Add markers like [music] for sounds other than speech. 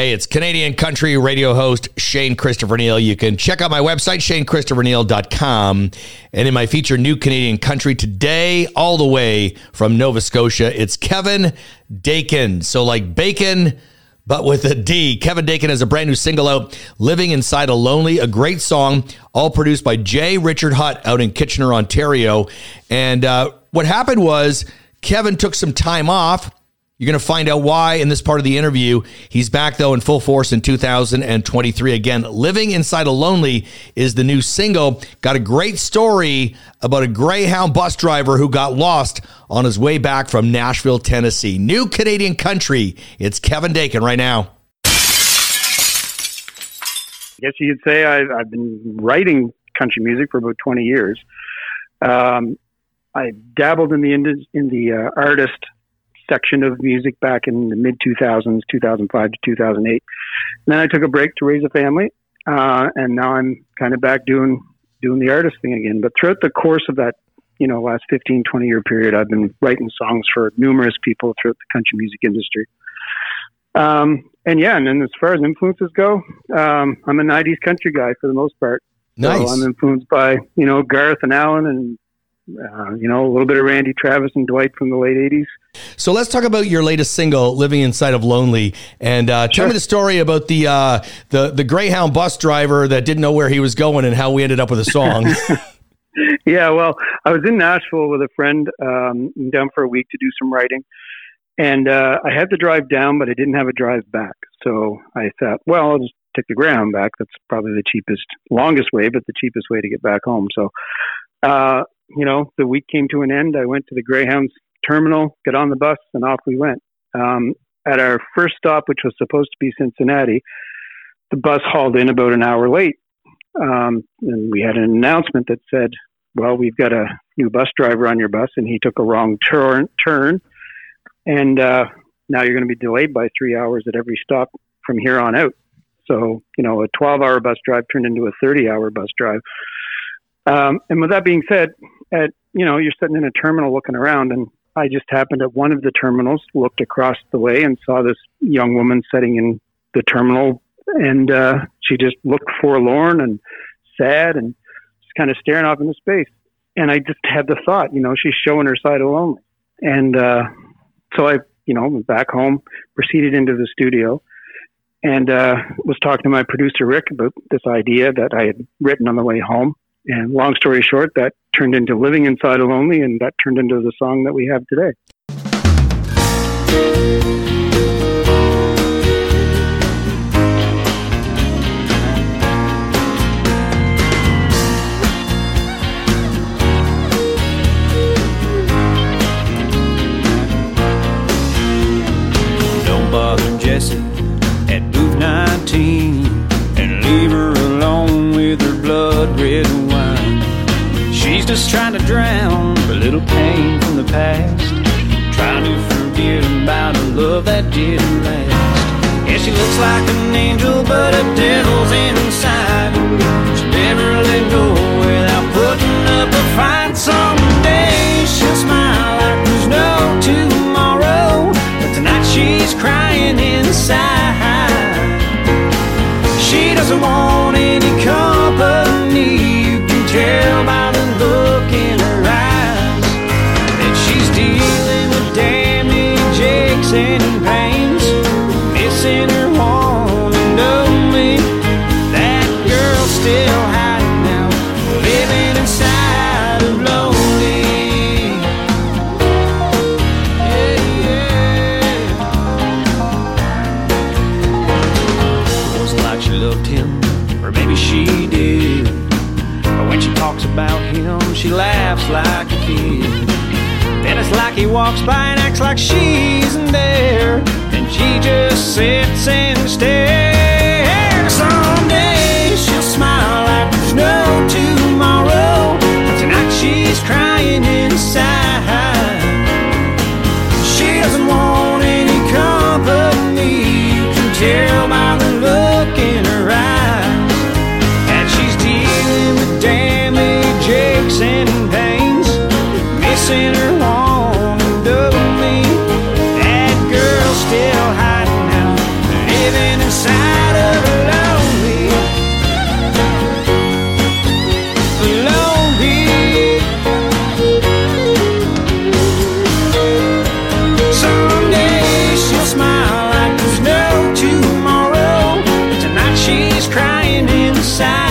Hey, it's Canadian country radio host Shane Christopher Neal. You can check out my website, shanechristopherneal.com. And in my feature, New Canadian Country, today, all the way from Nova Scotia, it's Kevin Daken. So, like bacon, but with a D. Kevin Daken has a brand new single out, Living Inside a Lonely, a great song, all produced by J. Richard Hutt out in Kitchener, Ontario. And uh, what happened was Kevin took some time off you're going to find out why in this part of the interview. He's back, though, in full force in 2023. Again, Living Inside a Lonely is the new single. Got a great story about a Greyhound bus driver who got lost on his way back from Nashville, Tennessee. New Canadian country. It's Kevin Daken right now. I guess you could say I've, I've been writing country music for about 20 years. Um, I dabbled in the in the uh, artist section of music back in the mid 2000s, 2005 to 2008. And then I took a break to raise a family, uh, and now I'm kind of back doing doing the artist thing again. But throughout the course of that, you know, last 15, 20 year period, I've been writing songs for numerous people throughout the country music industry. Um, and yeah, and then as far as influences go, um, I'm a 90s country guy for the most part. Nice. So I'm influenced by, you know, Garth and Alan and uh, you know, a little bit of Randy Travis and Dwight from the late 80s. So let's talk about your latest single, "Living Inside of Lonely," and uh, tell me the story about the uh, the the Greyhound bus driver that didn't know where he was going and how we ended up with a song. [laughs] [laughs] yeah, well, I was in Nashville with a friend um, down for a week to do some writing, and uh, I had to drive down, but I didn't have a drive back. So I thought, well, I'll just take the Greyhound back. That's probably the cheapest, longest way, but the cheapest way to get back home. So uh, you know, the week came to an end. I went to the Greyhounds terminal, got on the bus, and off we went. Um, at our first stop, which was supposed to be Cincinnati, the bus hauled in about an hour late. Um, and we had an announcement that said, well, we've got a new bus driver on your bus, and he took a wrong turn, turn and uh, now you're going to be delayed by three hours at every stop from here on out. So, you know, a 12 hour bus drive turned into a 30 hour bus drive. Um, and with that being said, at you know you're sitting in a terminal looking around, and I just happened at one of the terminals, looked across the way, and saw this young woman sitting in the terminal, and uh, she just looked forlorn and sad, and just kind of staring off into space. And I just had the thought, you know, she's showing her side of lonely, and uh, so I, you know, went back home, proceeded into the studio, and uh, was talking to my producer Rick about this idea that I had written on the way home and long story short, that turned into Living Inside a Lonely, and that turned into the song that we have today. Don't bother Jesse at booth 19 and leave her alone with her blood red She's just trying to drown a little pain from the past. Trying to forget about a love that didn't last. Yeah, she looks like an angel, but a devil's inside. She never let go without putting up a fight. Someday she'll smile like there's no tomorrow. But tonight she's crying inside. She doesn't want and pains, missing her one and only. That girl's still hiding out, living inside of lonely. Yeah, yeah. It wasn't like she loved him, or maybe she did. But when she talks about him, she laughs like a kid. It's like he walks by and acts like she's isn't there. And she just sits burning inside.